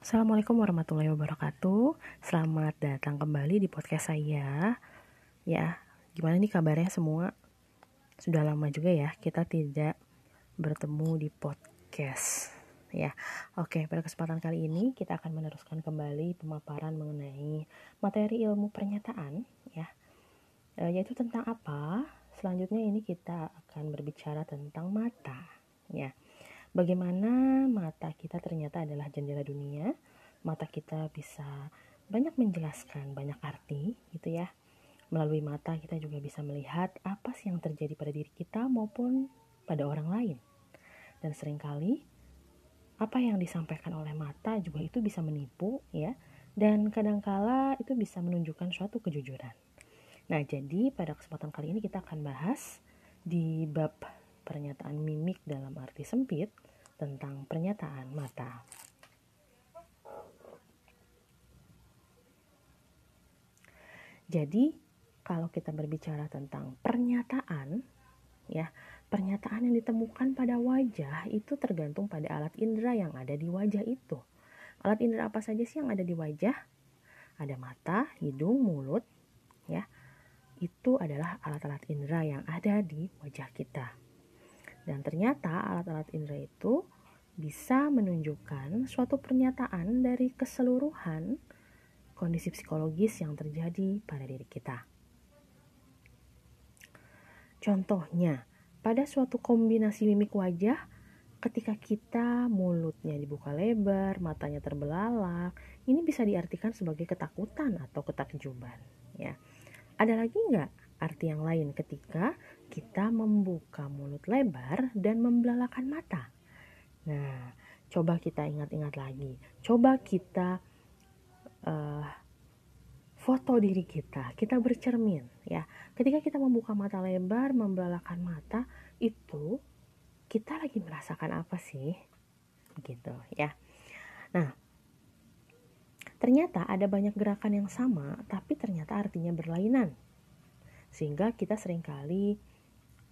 Assalamualaikum warahmatullahi wabarakatuh. Selamat datang kembali di podcast saya. Ya, gimana nih kabarnya semua? Sudah lama juga ya kita tidak bertemu di podcast. Ya, oke. Pada kesempatan kali ini kita akan meneruskan kembali pemaparan mengenai materi ilmu pernyataan. Ya, e, yaitu tentang apa? Selanjutnya ini kita akan berbicara tentang mata. Ya. Bagaimana mata kita ternyata adalah jendela dunia, mata kita bisa banyak menjelaskan banyak arti gitu ya. Melalui mata kita juga bisa melihat apa sih yang terjadi pada diri kita maupun pada orang lain. Dan sering kali apa yang disampaikan oleh mata juga itu bisa menipu ya dan kadangkala itu bisa menunjukkan suatu kejujuran. Nah, jadi pada kesempatan kali ini kita akan bahas di bab pernyataan mimik dalam arti sempit tentang pernyataan mata. Jadi, kalau kita berbicara tentang pernyataan, ya, pernyataan yang ditemukan pada wajah itu tergantung pada alat indera yang ada di wajah itu. Alat indera apa saja sih yang ada di wajah? Ada mata, hidung, mulut, ya. Itu adalah alat-alat indera yang ada di wajah kita. Dan ternyata alat-alat indera itu bisa menunjukkan suatu pernyataan dari keseluruhan kondisi psikologis yang terjadi pada diri kita. Contohnya, pada suatu kombinasi mimik wajah, ketika kita mulutnya dibuka lebar, matanya terbelalak, ini bisa diartikan sebagai ketakutan atau ketakjuban. Ya, ada lagi nggak arti yang lain ketika kita membuka mulut lebar dan membelalakan mata. Nah, coba kita ingat-ingat lagi. Coba kita uh, foto diri kita. Kita bercermin, ya. Ketika kita membuka mata lebar, membelalakan mata, itu kita lagi merasakan apa sih? Gitu, ya. Nah, ternyata ada banyak gerakan yang sama, tapi ternyata artinya berlainan. Sehingga kita sering kali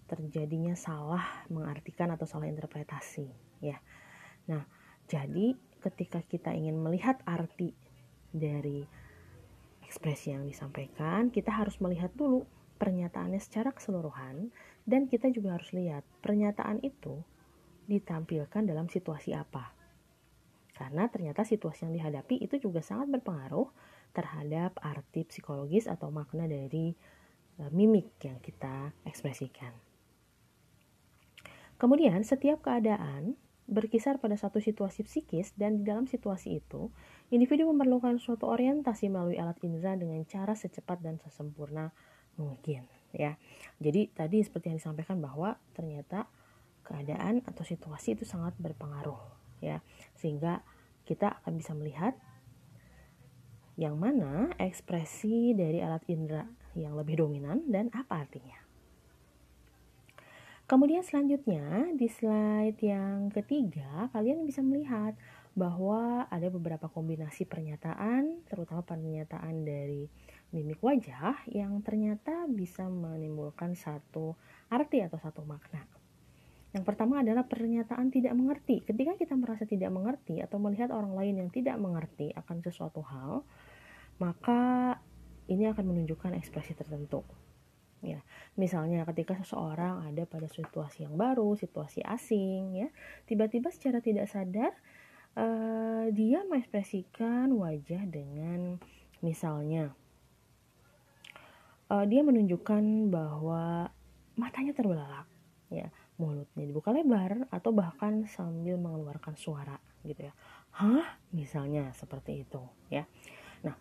terjadinya salah mengartikan atau salah interpretasi ya. Nah, jadi ketika kita ingin melihat arti dari ekspresi yang disampaikan, kita harus melihat dulu pernyataannya secara keseluruhan dan kita juga harus lihat pernyataan itu ditampilkan dalam situasi apa. Karena ternyata situasi yang dihadapi itu juga sangat berpengaruh terhadap arti psikologis atau makna dari e, mimik yang kita ekspresikan. Kemudian, setiap keadaan berkisar pada satu situasi psikis dan di dalam situasi itu, individu memerlukan suatu orientasi melalui alat indera dengan cara secepat dan sesempurna mungkin, ya. Jadi tadi seperti yang disampaikan bahwa ternyata keadaan atau situasi itu sangat berpengaruh, ya. Sehingga kita akan bisa melihat yang mana ekspresi dari alat indera yang lebih dominan dan apa artinya. Kemudian selanjutnya di slide yang ketiga kalian bisa melihat bahwa ada beberapa kombinasi pernyataan terutama pernyataan dari mimik wajah yang ternyata bisa menimbulkan satu arti atau satu makna. Yang pertama adalah pernyataan tidak mengerti. Ketika kita merasa tidak mengerti atau melihat orang lain yang tidak mengerti akan sesuatu hal, maka ini akan menunjukkan ekspresi tertentu. Ya, misalnya ketika seseorang ada pada situasi yang baru, situasi asing, ya, tiba-tiba secara tidak sadar uh, dia mengekspresikan wajah dengan misalnya uh, dia menunjukkan bahwa matanya terbelalak, ya, mulutnya dibuka lebar atau bahkan sambil mengeluarkan suara, gitu ya. Hah, misalnya seperti itu, ya. Nah,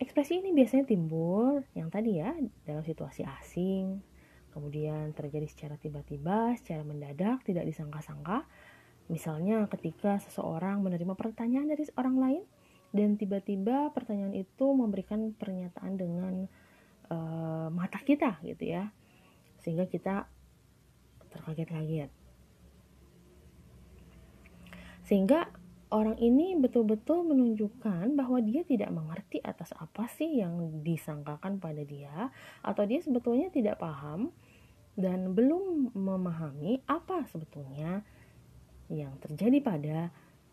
Ekspresi ini biasanya timbul yang tadi ya dalam situasi asing, kemudian terjadi secara tiba-tiba, secara mendadak, tidak disangka-sangka. Misalnya ketika seseorang menerima pertanyaan dari orang lain dan tiba-tiba pertanyaan itu memberikan pernyataan dengan uh, mata kita gitu ya. Sehingga kita terkaget-kaget. Sehingga orang ini betul-betul menunjukkan bahwa dia tidak mengerti atas apa sih yang disangkakan pada dia atau dia sebetulnya tidak paham dan belum memahami apa sebetulnya yang terjadi pada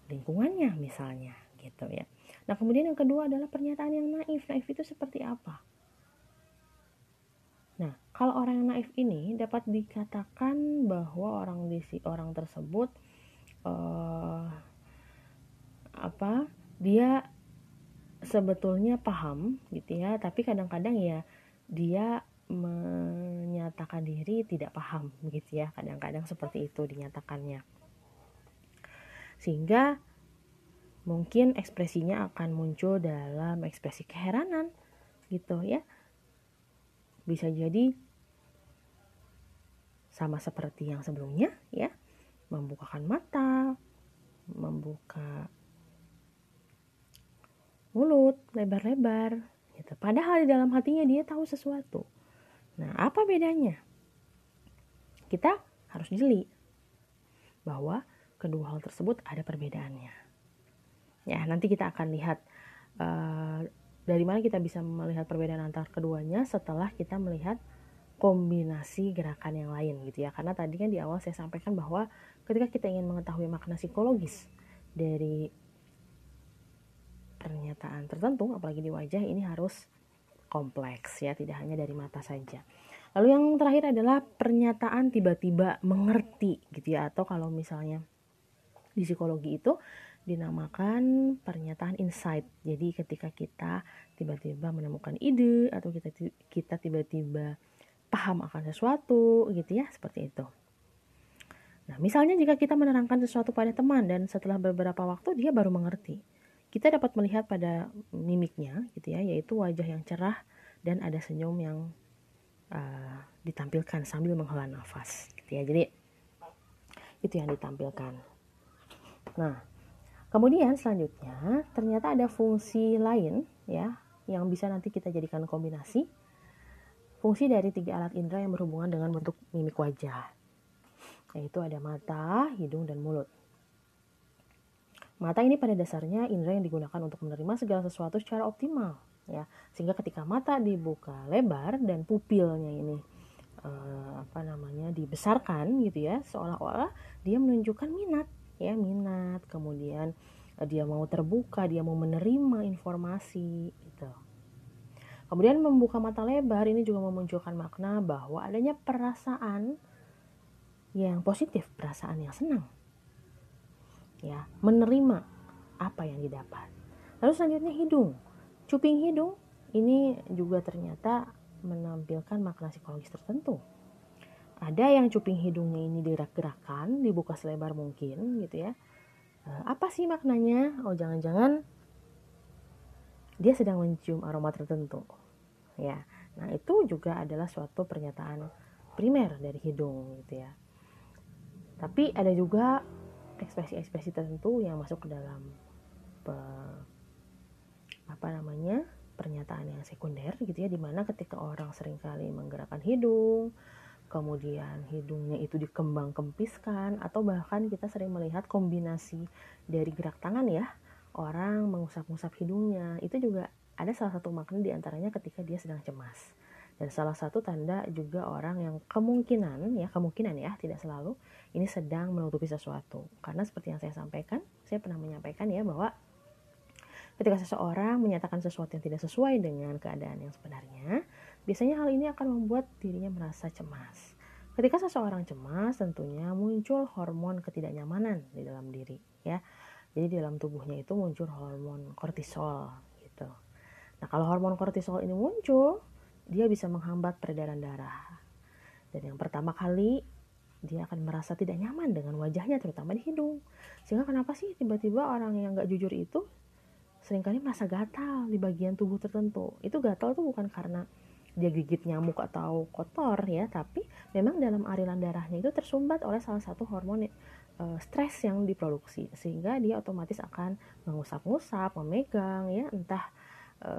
lingkungannya misalnya gitu ya. Nah, kemudian yang kedua adalah pernyataan yang naif. Naif itu seperti apa? Nah, kalau orang yang naif ini dapat dikatakan bahwa orang di orang tersebut uh, apa? Dia sebetulnya paham gitu ya, tapi kadang-kadang ya dia menyatakan diri tidak paham gitu ya. Kadang-kadang seperti itu dinyatakannya. Sehingga mungkin ekspresinya akan muncul dalam ekspresi keheranan gitu ya bisa jadi sama seperti yang sebelumnya ya membukakan mata membuka mulut lebar-lebar gitu. Padahal di dalam hatinya dia tahu sesuatu. Nah apa bedanya? Kita harus jeli bahwa kedua hal tersebut ada perbedaannya. Ya, nanti kita akan lihat uh, dari mana kita bisa melihat perbedaan antar keduanya setelah kita melihat kombinasi gerakan yang lain gitu ya. Karena tadi kan di awal saya sampaikan bahwa ketika kita ingin mengetahui makna psikologis dari pernyataan tertentu apalagi di wajah ini harus kompleks ya, tidak hanya dari mata saja. Lalu yang terakhir adalah pernyataan tiba-tiba mengerti gitu ya atau kalau misalnya di psikologi itu dinamakan pernyataan insight. Jadi ketika kita tiba-tiba menemukan ide atau kita kita tiba-tiba paham akan sesuatu gitu ya, seperti itu. Nah, misalnya jika kita menerangkan sesuatu pada teman dan setelah beberapa waktu dia baru mengerti. Kita dapat melihat pada mimiknya gitu ya, yaitu wajah yang cerah dan ada senyum yang uh, ditampilkan sambil menghela nafas gitu ya. Jadi itu yang ditampilkan. Nah, Kemudian selanjutnya ternyata ada fungsi lain ya yang bisa nanti kita jadikan kombinasi. Fungsi dari tiga alat indera yang berhubungan dengan bentuk mimik wajah. Yaitu ada mata, hidung, dan mulut. Mata ini pada dasarnya indera yang digunakan untuk menerima segala sesuatu secara optimal ya. Sehingga ketika mata dibuka lebar dan pupilnya ini eh, apa namanya dibesarkan gitu ya, seolah-olah dia menunjukkan minat ya minat. Kemudian eh, dia mau terbuka dia mau menerima informasi gitu. Kemudian membuka mata lebar ini juga memunculkan makna bahwa adanya perasaan yang positif perasaan yang senang ya menerima apa yang didapat. Lalu selanjutnya hidung. Cuping hidung ini juga ternyata menampilkan makna psikologis tertentu. Ada yang cuping hidungnya ini digerak-gerakan dibuka selebar mungkin gitu ya. Eh, apa sih maknanya? Oh jangan-jangan dia sedang mencium aroma tertentu ya. Nah itu juga adalah suatu pernyataan primer dari hidung gitu ya. Tapi ada juga ekspresi-ekspresi tertentu yang masuk ke dalam pe, apa namanya pernyataan yang sekunder gitu ya di mana ketika orang sering kali menggerakkan hidung kemudian hidungnya itu dikembang kempiskan atau bahkan kita sering melihat kombinasi dari gerak tangan ya orang mengusap-ngusap hidungnya itu juga ada salah satu makna di antaranya ketika dia sedang cemas. Dan salah satu tanda juga orang yang kemungkinan ya kemungkinan ya tidak selalu ini sedang menutupi sesuatu karena seperti yang saya sampaikan saya pernah menyampaikan ya bahwa ketika seseorang menyatakan sesuatu yang tidak sesuai dengan keadaan yang sebenarnya Biasanya hal ini akan membuat dirinya merasa cemas. Ketika seseorang cemas, tentunya muncul hormon ketidaknyamanan di dalam diri, ya. Jadi di dalam tubuhnya itu muncul hormon kortisol, gitu. Nah, kalau hormon kortisol ini muncul, dia bisa menghambat peredaran darah. Dan yang pertama kali dia akan merasa tidak nyaman dengan wajahnya terutama di hidung. Sehingga kenapa sih tiba-tiba orang yang gak jujur itu sering kali merasa gatal di bagian tubuh tertentu? Itu gatal tuh bukan karena dia gigit nyamuk atau kotor ya tapi memang dalam aliran darahnya itu tersumbat oleh salah satu hormon e, stres yang diproduksi. Sehingga dia otomatis akan mengusap-ngusap memegang ya entah e,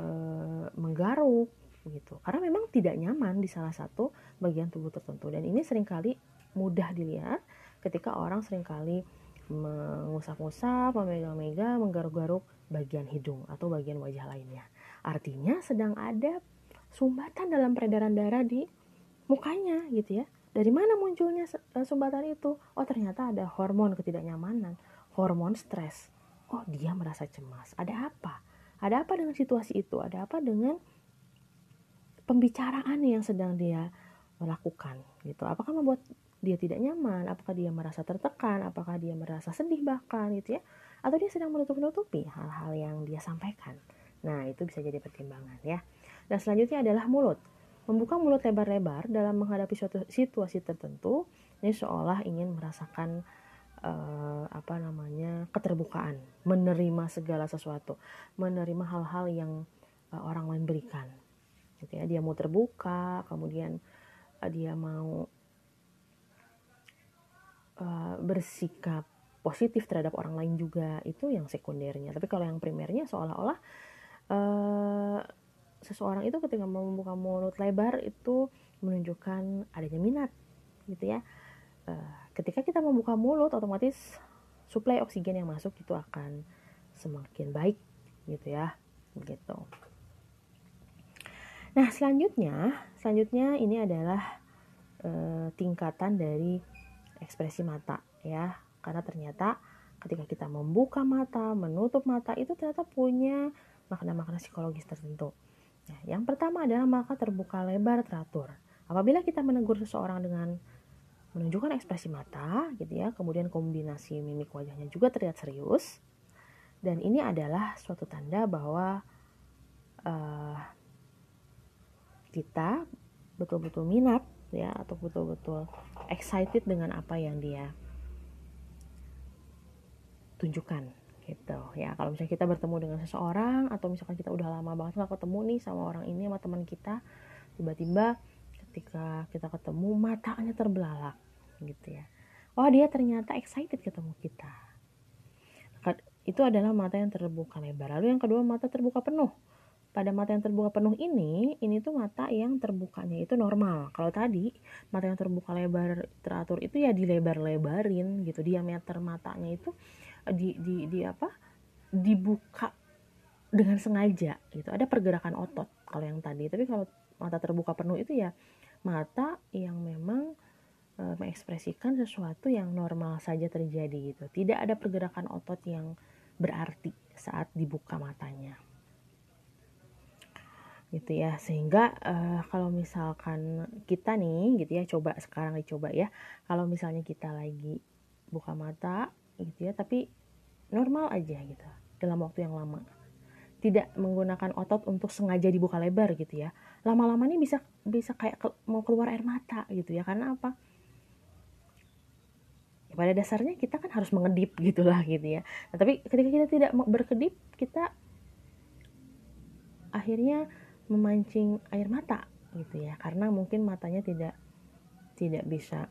menggaruk gitu. Karena memang tidak nyaman di salah satu bagian tubuh tertentu. Dan ini sering kali mudah dilihat ketika orang sering kali mengusap-ngusap, memegang-megang, menggaruk-garuk bagian hidung atau bagian wajah lainnya. Artinya sedang ada sumbatan dalam peredaran darah di mukanya gitu ya. Dari mana munculnya eh, sumbatan itu? Oh ternyata ada hormon ketidaknyamanan, hormon stres oh dia merasa cemas ada apa ada apa dengan situasi itu ada apa dengan pembicaraan yang sedang dia melakukan gitu apakah membuat dia tidak nyaman apakah dia merasa tertekan apakah dia merasa sedih bahkan gitu ya atau dia sedang menutup-nutupi hal-hal yang dia sampaikan. Nah itu bisa jadi pertimbangan ya. Dan selanjutnya adalah mulut. Membuka mulut lebar-lebar dalam menghadapi suatu situasi tertentu ini seolah ingin merasakan uh, apa namanya keterbukaan menerima segala sesuatu menerima hal-hal yang uh, orang lain berikan. Gitu ya dia mau terbuka kemudian uh, dia mau uh, bersikap positif terhadap orang lain juga itu yang sekundernya. Tapi kalau yang primernya seolah-olah uh, seseorang itu ketika membuka mulut lebar itu menunjukkan adanya minat gitu ya. Uh, ketika kita membuka mulut otomatis suplai oksigen yang masuk itu akan semakin baik gitu ya gitu nah selanjutnya selanjutnya ini adalah uh, tingkatan dari ekspresi mata ya. Karena ternyata ketika kita membuka mata menutup mata itu ternyata punya makna-makna psikologis tertentu. Ya, yang pertama adalah maka terbuka lebar teratur. Apabila kita menegur seseorang dengan menunjukkan ekspresi mata gitu ya kemudian kombinasi mimik wajahnya juga terlihat serius dan ini adalah suatu tanda bahwa uh, kita betul-betul minat ya atau betul-betul excited dengan apa yang dia tunjukkan gitu. Ya kalau misalnya kita bertemu dengan seseorang atau misalkan kita udah lama banget nggak ketemu nih sama orang ini sama teman kita tiba-tiba ketika kita ketemu matanya terbelalak gitu ya. Oh dia ternyata excited ketemu kita. Itu adalah mata yang terbuka lebar. Lalu yang kedua mata terbuka penuh pada mata yang terbuka penuh ini, ini tuh mata yang terbukanya itu normal. Kalau tadi mata yang terbuka lebar teratur itu ya dilebar-lebarin gitu, diameter matanya itu di di di apa? dibuka dengan sengaja gitu. Ada pergerakan otot kalau yang tadi. Tapi kalau mata terbuka penuh itu ya mata yang memang e, mengekspresikan sesuatu yang normal saja terjadi gitu. Tidak ada pergerakan otot yang berarti saat dibuka matanya gitu ya. Sehingga uh, kalau misalkan kita nih gitu ya coba sekarang dicoba ya. Kalau misalnya kita lagi buka mata gitu ya tapi normal aja gitu dalam waktu yang lama. Tidak menggunakan otot untuk sengaja dibuka lebar gitu ya. Lama-lama nih bisa bisa kayak ke, mau keluar air mata gitu ya. Karena apa? Ya, pada dasarnya kita kan harus mengedip gitulah gitu ya. Nah, tapi ketika kita tidak berkedip kita akhirnya memancing air mata gitu ya. Karena mungkin matanya tidak tidak bisa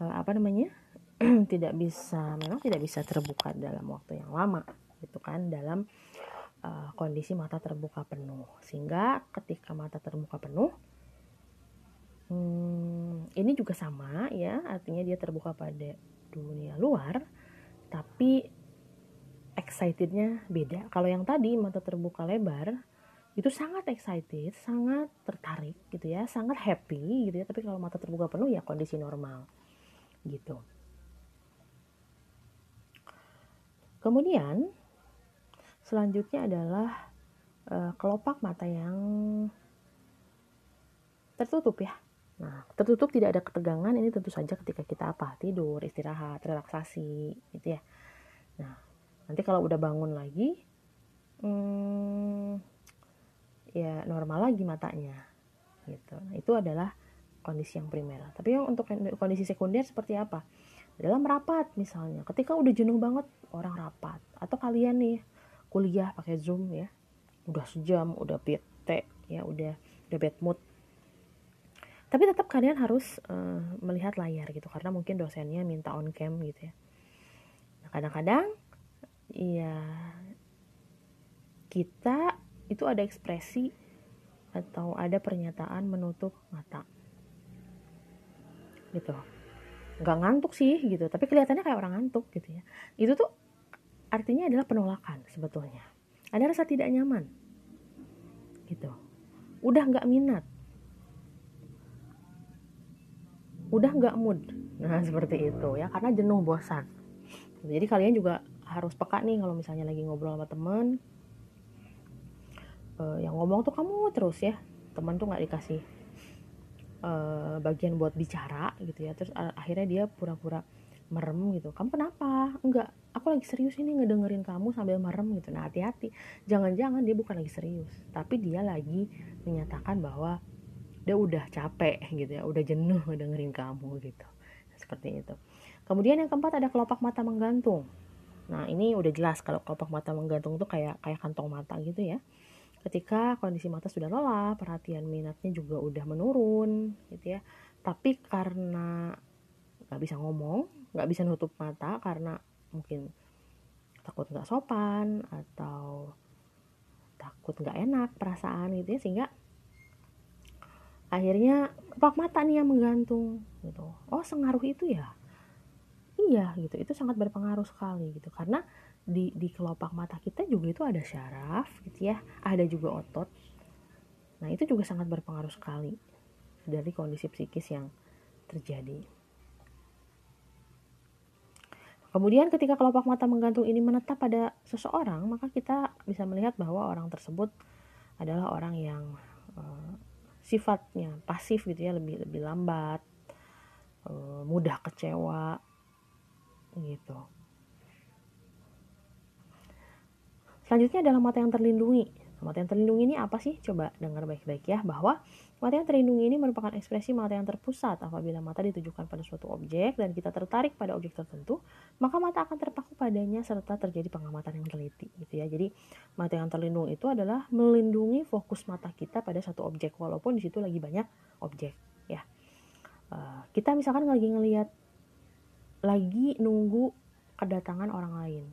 uh, apa namanya? Tidak bisa memang tidak bisa terbuka dalam waktu yang lama gitu kan dalam uh, kondisi mata terbuka penuh. Sehingga ketika mata terbuka penuh hmm, ini juga sama ya artinya dia terbuka pada dunia luar tapi excitednya beda. Kalau yang tadi mata terbuka lebar itu sangat excited, sangat tertarik gitu ya, sangat happy gitu ya. Tapi kalau mata terbuka penuh ya kondisi normal gitu. Kemudian selanjutnya adalah uh, kelopak mata yang tertutup ya. Nah, tertutup tidak ada ketegangan ini tentu saja ketika kita apa? Tidur, istirahat, relaksasi gitu ya. Nah, nanti kalau udah bangun lagi hmm, ya normal lagi matanya gitu. Nah, itu adalah kondisi yang primer. Tapi yang untuk kondisi sekunder seperti apa? Dalam rapat misalnya. Ketika udah jenuh banget orang rapat. Atau kalian nih kuliah pakai zoom ya. Udah sejam udah bete ya udah udah bad mood. Tapi tetap kalian harus uh, melihat layar gitu. Karena mungkin dosennya minta on cam gitu ya. Nah, kadang-kadang iya kita itu ada ekspresi atau ada pernyataan menutup mata. Gitu. Nggak ngantuk sih gitu. Tapi kelihatannya kayak orang ngantuk gitu ya. Itu tuh artinya adalah penolakan sebetulnya. Ada rasa tidak nyaman. Gitu. Udah nggak minat. Udah nggak mood. Nah seperti itu ya karena jenuh bosan. Jadi kalian juga harus peka nih kalau misalnya lagi ngobrol sama temen uh, yang ngomong tuh kamu terus ya. Teman tuh nggak dikasih uh, bagian buat bicara gitu ya. Terus uh, akhirnya dia pura-pura merem gitu. Kamu kenapa? Enggak. Aku lagi serius ini ngedengerin kamu sambil merem gitu. Nah hati-hati. Jangan-jangan dia bukan lagi serius. Tapi dia lagi menyatakan bahwa dia udah capek gitu ya. Udah jenuh ngedengerin kamu gitu. Seperti itu. Kemudian yang keempat ada kelopak mata menggantung. Nah ini udah jelas kalau kelopak mata menggantung tuh kayak kayak kantong mata gitu ya ketika kondisi mata sudah lelah perhatian minatnya juga udah menurun gitu ya. Tapi karena nggak bisa ngomong nggak bisa nutup mata karena mungkin takut nggak sopan atau takut nggak enak perasaan gitu ya sehingga akhirnya kepak mata nih yang menggantung gitu. Oh sengaruh itu ya? Iya gitu. Itu sangat berpengaruh sekali gitu. Karena di di kelopak mata kita juga itu ada syaraf gitu ya ada juga otot nah itu juga sangat berpengaruh sekali dari kondisi psikis yang terjadi Kemudian ketika kelopak mata menggantung ini menetap pada seseorang, maka kita bisa melihat bahwa orang tersebut adalah orang yang uh, sifatnya pasif gitu ya, lebih lebih lambat, uh, mudah kecewa gitu. Selanjutnya adalah mata yang terlindungi. Mata yang terlindungi ini apa sih? Coba dengar baik-baik ya bahwa Mata yang terlindungi ini merupakan ekspresi mata yang terpusat. Apabila mata ditujukan pada suatu objek dan kita tertarik pada objek tertentu, maka mata akan terpaku padanya serta terjadi pengamatan yang teliti gitu ya. Jadi mata yang terlindung itu adalah melindungi fokus mata kita pada satu objek walaupun di situ lagi banyak objek ya. Uh, kita misalkan lagi ngelihat lagi nunggu kedatangan orang lain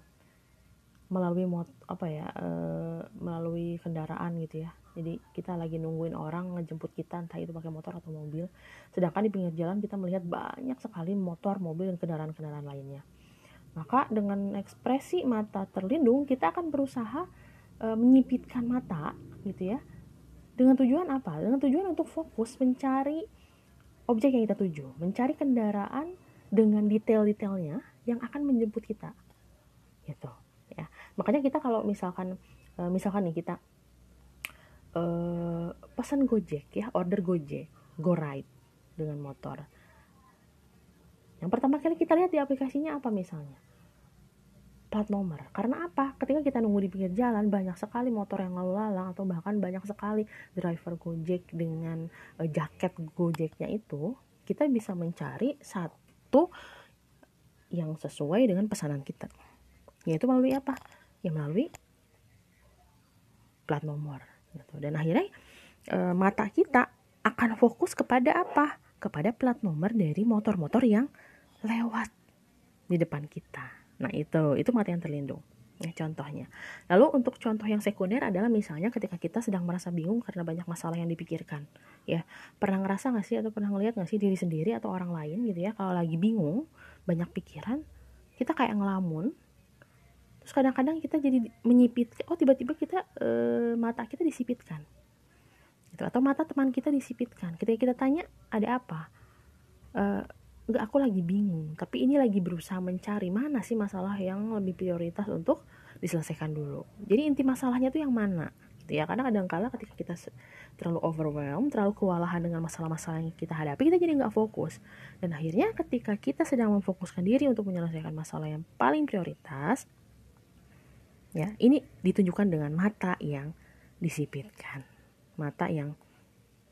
melalui mot apa ya uh, melalui kendaraan gitu ya. Jadi kita lagi nungguin orang ngejemput kita entah itu pakai motor atau mobil. Sedangkan di pinggir jalan kita melihat banyak sekali motor mobil dan kendaraan-kendaraan lainnya. Maka dengan ekspresi mata terlindung kita akan berusaha e, menyipitkan mata gitu ya. Dengan tujuan apa? Dengan tujuan untuk fokus mencari objek yang kita tuju. Mencari kendaraan dengan detail-detailnya yang akan menjemput kita. Gitu makanya kita kalau misalkan e, misalkan nih kita uh, pesan Gojek ya, order Gojek, Go Ride dengan motor. Yang pertama kali kita lihat di aplikasinya apa misalnya? Plat nomor. Karena apa? Ketika kita nunggu di pinggir jalan, banyak sekali motor yang lalu lalang atau bahkan banyak sekali driver Gojek dengan uh, jaket Gojeknya itu, kita bisa mencari satu yang sesuai dengan pesanan kita. Yaitu melalui apa? Ya melalui plat nomor gitu. dan akhirnya e, mata kita akan fokus kepada apa? Kepada plat nomor dari motor-motor yang lewat di depan kita. Nah itu itu mata yang terlindung ya, contohnya. Lalu untuk contoh yang sekunder adalah misalnya ketika kita sedang merasa bingung karena banyak masalah yang dipikirkan ya. Pernah ngerasa nggak sih atau pernah ngeliat nggak sih diri sendiri atau orang lain gitu ya kalau lagi bingung banyak pikiran kita kayak ngelamun terus kadang-kadang kita jadi menyipit oh tiba-tiba kita e, mata kita disipitkan. Gitu. Atau mata teman kita disipitkan. Ketika kita tanya ada apa? E, enggak aku lagi bingung. Tapi ini lagi berusaha mencari mana sih masalah yang lebih prioritas untuk diselesaikan dulu. Jadi inti masalahnya tuh yang mana? Gitu ya. Karena kadang-kala ketika kita terlalu overwhelmed terlalu kewalahan dengan masalah-masalah yang kita hadapi kita jadi nggak fokus. Dan akhirnya ketika kita sedang memfokuskan diri untuk menyelesaikan masalah yang paling prioritas ya. Ini ditunjukkan dengan mata yang disipitkan. Mata yang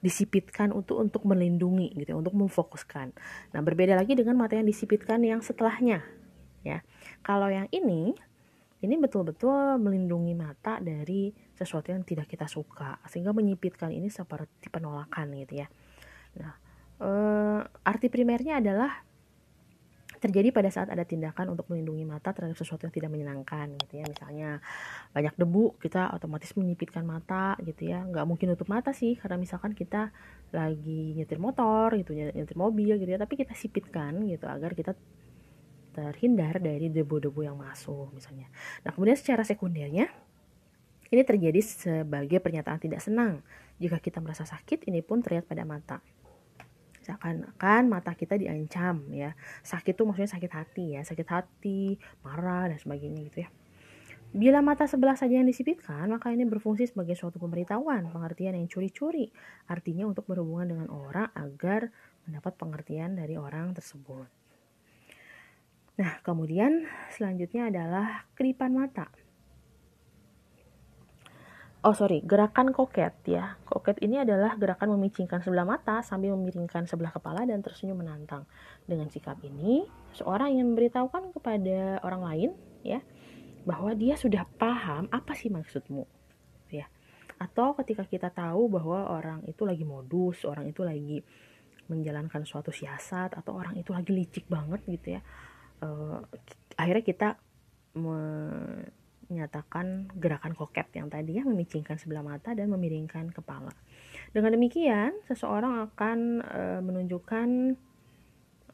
disipitkan untuk untuk melindungi gitu untuk memfokuskan. Nah berbeda lagi dengan mata yang disipitkan yang setelahnya ya. Kalau yang ini ini betul-betul melindungi mata dari sesuatu yang tidak kita suka sehingga menyipitkan ini seperti penolakan gitu ya. Nah e, arti primernya adalah terjadi pada saat ada tindakan untuk melindungi mata terhadap sesuatu yang tidak menyenangkan gitu ya. Misalnya banyak debu kita otomatis menyipitkan mata gitu ya. Nggak mungkin nutup mata sih karena misalkan kita lagi nyetir motor gitu nyetir mobil gitu ya. Tapi kita sipitkan gitu agar kita terhindar dari debu-debu yang masuk misalnya. Nah kemudian secara sekundernya ini terjadi sebagai pernyataan tidak senang. Jika kita merasa sakit ini pun terlihat pada mata seakan-akan mata kita diancam ya sakit tuh maksudnya sakit hati ya sakit hati marah dan sebagainya gitu ya Bila mata sebelah saja yang disipitkan, maka ini berfungsi sebagai suatu pemberitahuan, pengertian yang curi-curi. Artinya untuk berhubungan dengan orang agar mendapat pengertian dari orang tersebut. Nah, kemudian selanjutnya adalah kedipan mata. Oh sorry, gerakan koket ya. Koket ini adalah gerakan memicingkan sebelah mata sambil memiringkan sebelah kepala dan tersenyum menantang. Dengan sikap ini, seorang ingin memberitahukan kepada orang lain ya bahwa dia sudah paham apa sih maksudmu ya atau ketika kita tahu bahwa orang itu lagi modus orang itu lagi menjalankan suatu siasat atau orang itu lagi licik banget gitu ya uh, akhirnya kita menyatakan gerakan koket yang tadi ya memicingkan sebelah mata dan memiringkan kepala dengan demikian seseorang akan uh, menunjukkan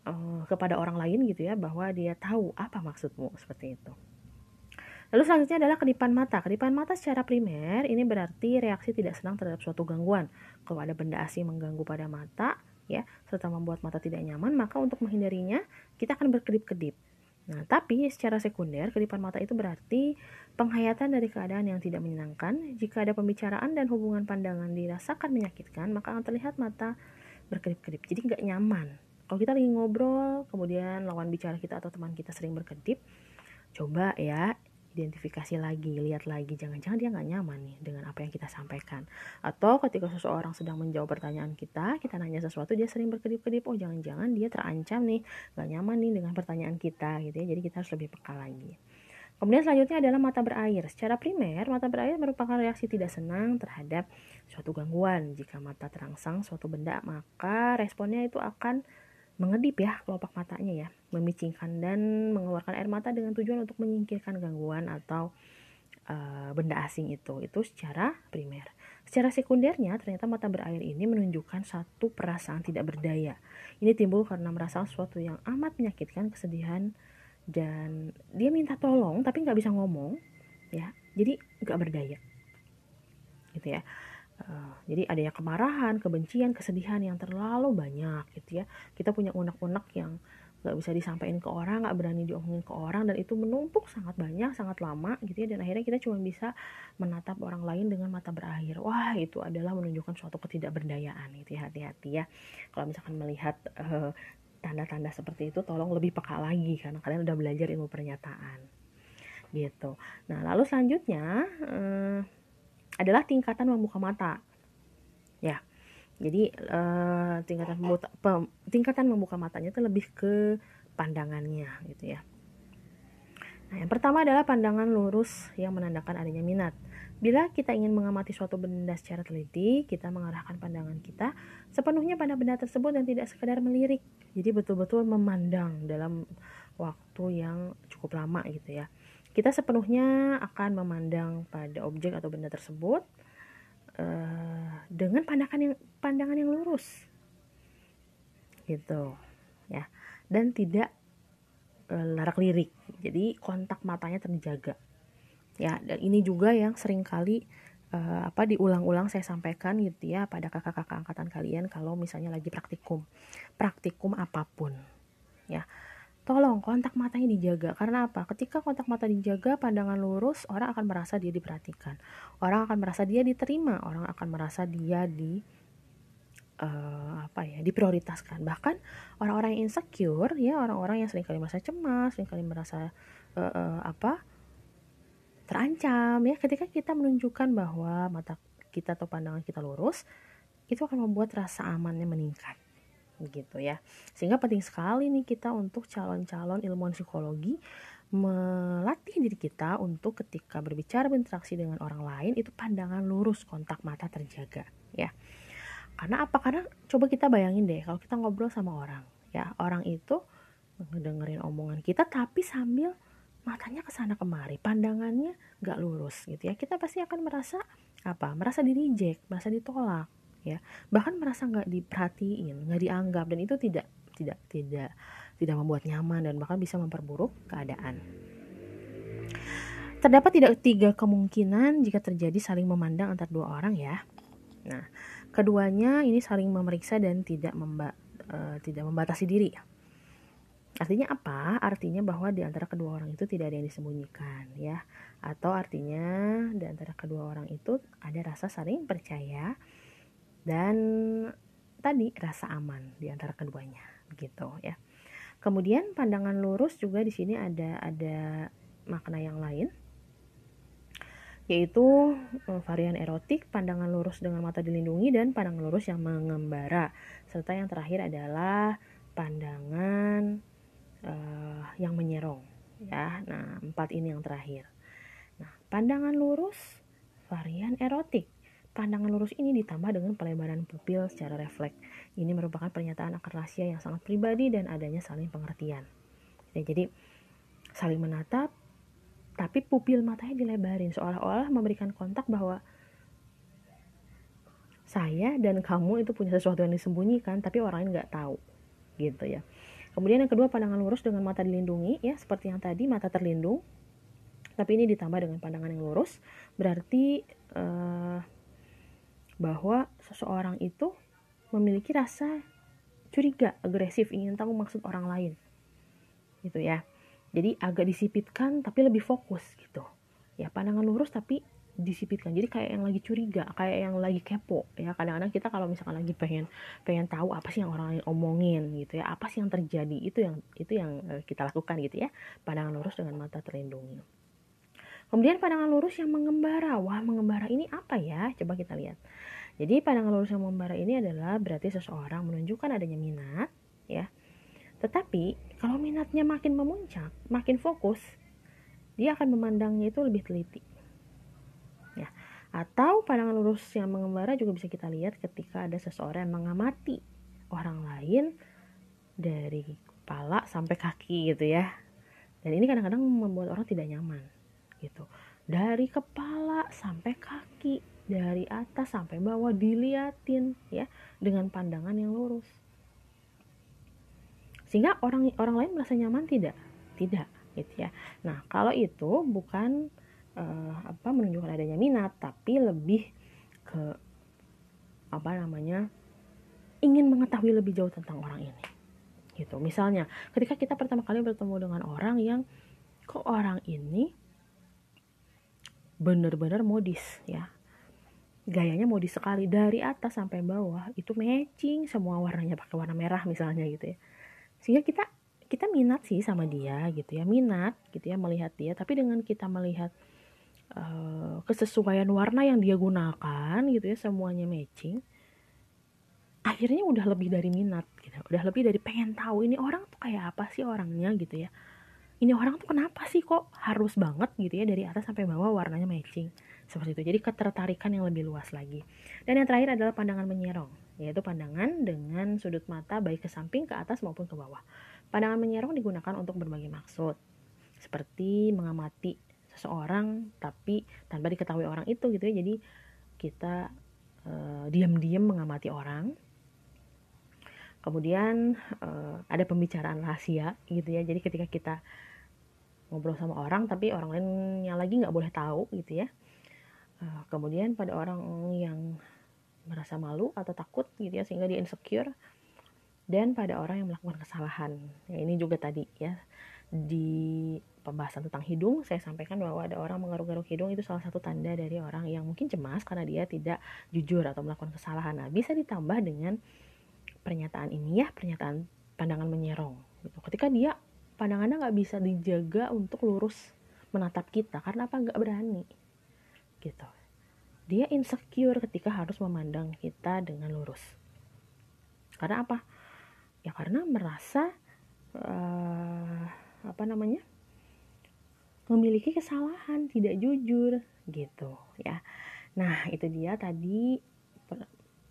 uh, kepada orang lain gitu ya bahwa dia tahu apa maksudmu seperti itu Lalu selanjutnya adalah kedipan mata. Kedipan mata secara primer ini berarti reaksi tidak senang terhadap suatu gangguan. Kalau ada benda asing mengganggu pada mata, ya, serta membuat mata tidak nyaman, maka untuk menghindarinya kita akan berkedip-kedip. Nah, tapi secara sekunder, kedipan mata itu berarti penghayatan dari keadaan yang tidak menyenangkan. Jika ada pembicaraan dan hubungan pandangan dirasakan menyakitkan, maka akan terlihat mata berkedip-kedip. Jadi nggak nyaman. Kalau kita lagi ngobrol, kemudian lawan bicara kita atau teman kita sering berkedip, coba ya identifikasi lagi, lihat lagi, jangan-jangan dia nggak nyaman nih dengan apa yang kita sampaikan. Atau ketika seseorang sedang menjawab pertanyaan kita, kita nanya sesuatu, dia sering berkedip-kedip, oh jangan-jangan dia terancam nih, nggak nyaman nih dengan pertanyaan kita gitu ya, jadi kita harus lebih peka lagi. Kemudian selanjutnya adalah mata berair. Secara primer, mata berair merupakan reaksi tidak senang terhadap suatu gangguan. Jika mata terangsang suatu benda, maka responnya itu akan mengedip ya kelopak matanya ya, memicingkan dan mengeluarkan air mata dengan tujuan untuk menyingkirkan gangguan atau uh, benda asing itu. Itu secara primer. Secara sekundernya, ternyata mata berair ini menunjukkan satu perasaan tidak berdaya. Ini timbul karena merasa sesuatu yang amat menyakitkan, kesedihan, dan dia minta tolong tapi nggak bisa ngomong, ya. Jadi nggak berdaya, gitu ya. Uh, jadi ada yang kemarahan, kebencian, kesedihan yang terlalu banyak gitu ya. Kita punya unek-unek yang gak bisa disampaikan ke orang, gak berani diomongin ke orang dan itu menumpuk sangat banyak, sangat lama gitu ya. Dan akhirnya kita cuma bisa menatap orang lain dengan mata berakhir. Wah itu adalah menunjukkan suatu ketidakberdayaan gitu ya. Hati-hati ya. Kalau misalkan melihat tanda tanda-tanda seperti itu, tolong lebih peka lagi karena kalian udah belajar ilmu pernyataan gitu. Nah lalu selanjutnya uh, adalah tingkatan membuka mata. Ya. Jadi uh, tingkatan membuka, pem, tingkatan membuka matanya itu lebih ke pandangannya gitu ya. Nah, yang pertama adalah pandangan lurus yang menandakan adanya minat. Bila kita ingin mengamati suatu benda secara teliti, kita mengarahkan pandangan kita sepenuhnya pada benda tersebut dan tidak sekedar melirik. Jadi betul-betul memandang dalam waktu yang cukup lama gitu ya kita sepenuhnya akan memandang pada objek atau benda tersebut uh, dengan pandangan yang pandangan yang lurus. Gitu ya. Dan tidak uh, larak lirik. Jadi kontak matanya terjaga. Ya dan ini juga yang sering kali uh, apa diulang-ulang saya sampaikan gitu ya pada kakak-kakak angkatan kalian kalau misalnya lagi praktikum. Praktikum apa pun ya Tolong kontak matanya dijaga. Karena apa? Ketika kontak mata dijaga, pandangan lurus, orang akan merasa dia diperhatikan. Orang akan merasa dia diterima. Orang akan merasa dia di uh, apa ya diprioritaskan bahkan orang-orang yang insecure ya orang-orang yang sering kali merasa cemas sering kali merasa uh, uh, apa terancam ya ketika kita menunjukkan bahwa mata kita atau pandangan kita lurus itu akan membuat rasa amannya meningkat gitu ya. Sehingga penting sekali nih kita untuk calon-calon ilmuwan psikologi melatih diri kita untuk ketika berbicara berinteraksi dengan orang lain itu pandangan lurus kontak mata terjaga ya. Karena apa? Karena coba kita bayangin deh kalau kita ngobrol sama orang ya. Orang itu dengerin omongan kita tapi sambil matanya ke sana kemari pandangannya nggak lurus gitu ya. Kita pasti akan merasa apa? Merasa di reject merasa ditolak ya bahkan merasa nggak diperhatiin nggak dianggap dan itu tidak tidak tidak tidak membuat nyaman dan bahkan bisa memperburuk keadaan terdapat tidak tiga kemungkinan jika terjadi saling memandang antar dua orang ya nah keduanya ini saling memeriksa dan tidak memba uh, tidak membatasi diri. Artinya apa? Artinya bahwa di antara kedua orang itu tidak ada yang disembunyikan ya. Atau artinya di antara kedua orang itu ada rasa saling percaya dan tadi rasa aman di antara keduanya gitu ya. Kemudian pandangan lurus juga di sini ada ada makna yang lain yaitu eh, varian erotik, pandangan lurus dengan mata dilindungi dan pandangan lurus yang mengembara. Serta yang terakhir adalah pandangan uh, yang menyerong ya. Nah, empat ini yang terakhir. Nah, pandangan lurus varian erotik. Pandangan lurus ini ditambah dengan pelebaran pupil secara refleks. Ini merupakan pernyataan akan rahasia yang sangat pribadi dan adanya saling pengertian. Ya, jadi saling menatap, tapi pupil matanya dilebarin seolah-olah memberikan kontak bahwa saya dan kamu itu punya sesuatu yang disembunyikan tapi orang lain nggak tahu gitu ya Kemudian yang kedua pandangan lurus dengan mata dilindungi ya seperti yang tadi mata terlindung. Tapi ini ditambah dengan pandangan yang lurus berarti uh, bahwa seseorang itu memiliki rasa curiga, agresif, ingin tahu maksud orang lain. Gitu ya. Jadi agak disipitkan tapi lebih fokus gitu. Ya pandangan lurus tapi disipitkan jadi kayak yang lagi curiga kayak yang lagi kepo ya kadang-kadang kita kalau misalkan lagi pengen pengen tahu apa sih yang orang lain omongin gitu ya apa sih yang terjadi itu yang itu yang eh, kita lakukan gitu ya pandangan lurus dengan mata terlindungi kemudian pandangan lurus yang mengembara. Wah mengembara ini apa ya? Coba kita lihat. Jadi pandangan lurus yang mengembara ini adalah berarti seseorang menunjukkan adanya minat ya. Tetapi kalau minatnya makin memuncak makin fokus dia akan memandangnya itu lebih teliti atau pandangan lurus yang mengembara juga bisa kita lihat ketika ada seseorang yang mengamati orang lain dari kepala sampai kaki gitu ya. Dan ini kadang-kadang membuat orang tidak nyaman gitu. Dari kepala sampai kaki, dari atas sampai bawah diliatin ya dengan pandangan yang lurus. Sehingga orang orang lain merasa nyaman tidak? Tidak gitu ya. Nah, kalau itu bukan uh, apa menunjukkan adanya minat tapi lebih ke apa namanya ingin mengetahui lebih jauh tentang orang ini gitu misalnya ketika kita pertama kali bertemu dengan orang yang kok orang ini benar-benar modis ya. Gayanya modis sekali dari atas sampai bawah itu matching semua warnanya pakai warna merah misalnya gitu ya. Sehingga kita kita minat sih sama dia gitu ya minat gitu ya melihat dia. Tapi dengan kita melihat uh, kesesuaian warna yang dia gunakan gitu ya semuanya matching akhirnya udah lebih dari minat gitu udah lebih dari pengen tahu ini orang tuh kayak apa sih orangnya gitu ya ini orang tuh kenapa sih kok harus banget gitu ya dari atas sampai bawah warnanya matching? Seperti itu. Jadi ketertarikan yang lebih luas lagi. Dan yang terakhir adalah pandangan menyerong yaitu pandangan dengan sudut mata baik ke samping ke atas maupun ke bawah. Pandangan menyerong digunakan untuk berbagai maksud seperti mengamati seseorang tapi tanpa diketahui orang itu gitu ya. Jadi kita uh, diam-diam mengamati orang. Kemudian uh, ada pembicaraan rahasia gitu ya. Jadi ketika kita ngobrol sama orang tapi orang lainnya lagi nggak boleh tahu gitu ya uh, kemudian pada orang yang merasa malu atau takut gitu ya sehingga dia insecure dan pada orang yang melakukan kesalahan ya, ini juga tadi ya di pembahasan tentang hidung saya sampaikan bahwa ada orang mengaruk-garuk hidung itu salah satu tanda dari orang yang mungkin cemas karena dia tidak jujur atau melakukan kesalahan. Nah, bisa ditambah dengan pernyataan ini ya, pernyataan pandangan menyerong. Gitu. Ketika dia pandangannya nggak bisa dijaga untuk lurus menatap kita karena apa nggak berani gitu. Dia insecure ketika harus memandang kita dengan lurus. Karena apa? Ya karena merasa uh, apa namanya? memiliki kesalahan, tidak jujur gitu ya. Nah, itu dia tadi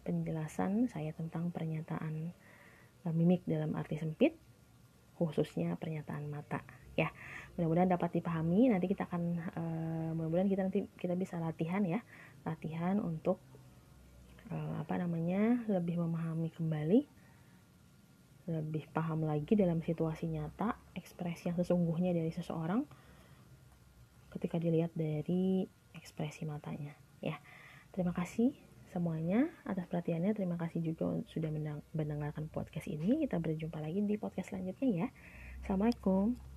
penjelasan saya tentang pernyataan uh, mimik dalam arti sempit khususnya pernyataan mata ya. Mudah-mudahan dapat dipahami. Nanti kita akan uh, mudah-mudahan kita nanti kita bisa latihan ya. Latihan untuk uh, apa namanya? lebih memahami kembali lebih paham lagi dalam situasi nyata, ekspresi yang sesungguhnya dari seseorang ketika dilihat dari ekspresi matanya ya terima kasih semuanya atas perhatiannya. Terima kasih juga sudah mendengarkan podcast ini. Kita berjumpa lagi di podcast selanjutnya ya. Assalamualaikum.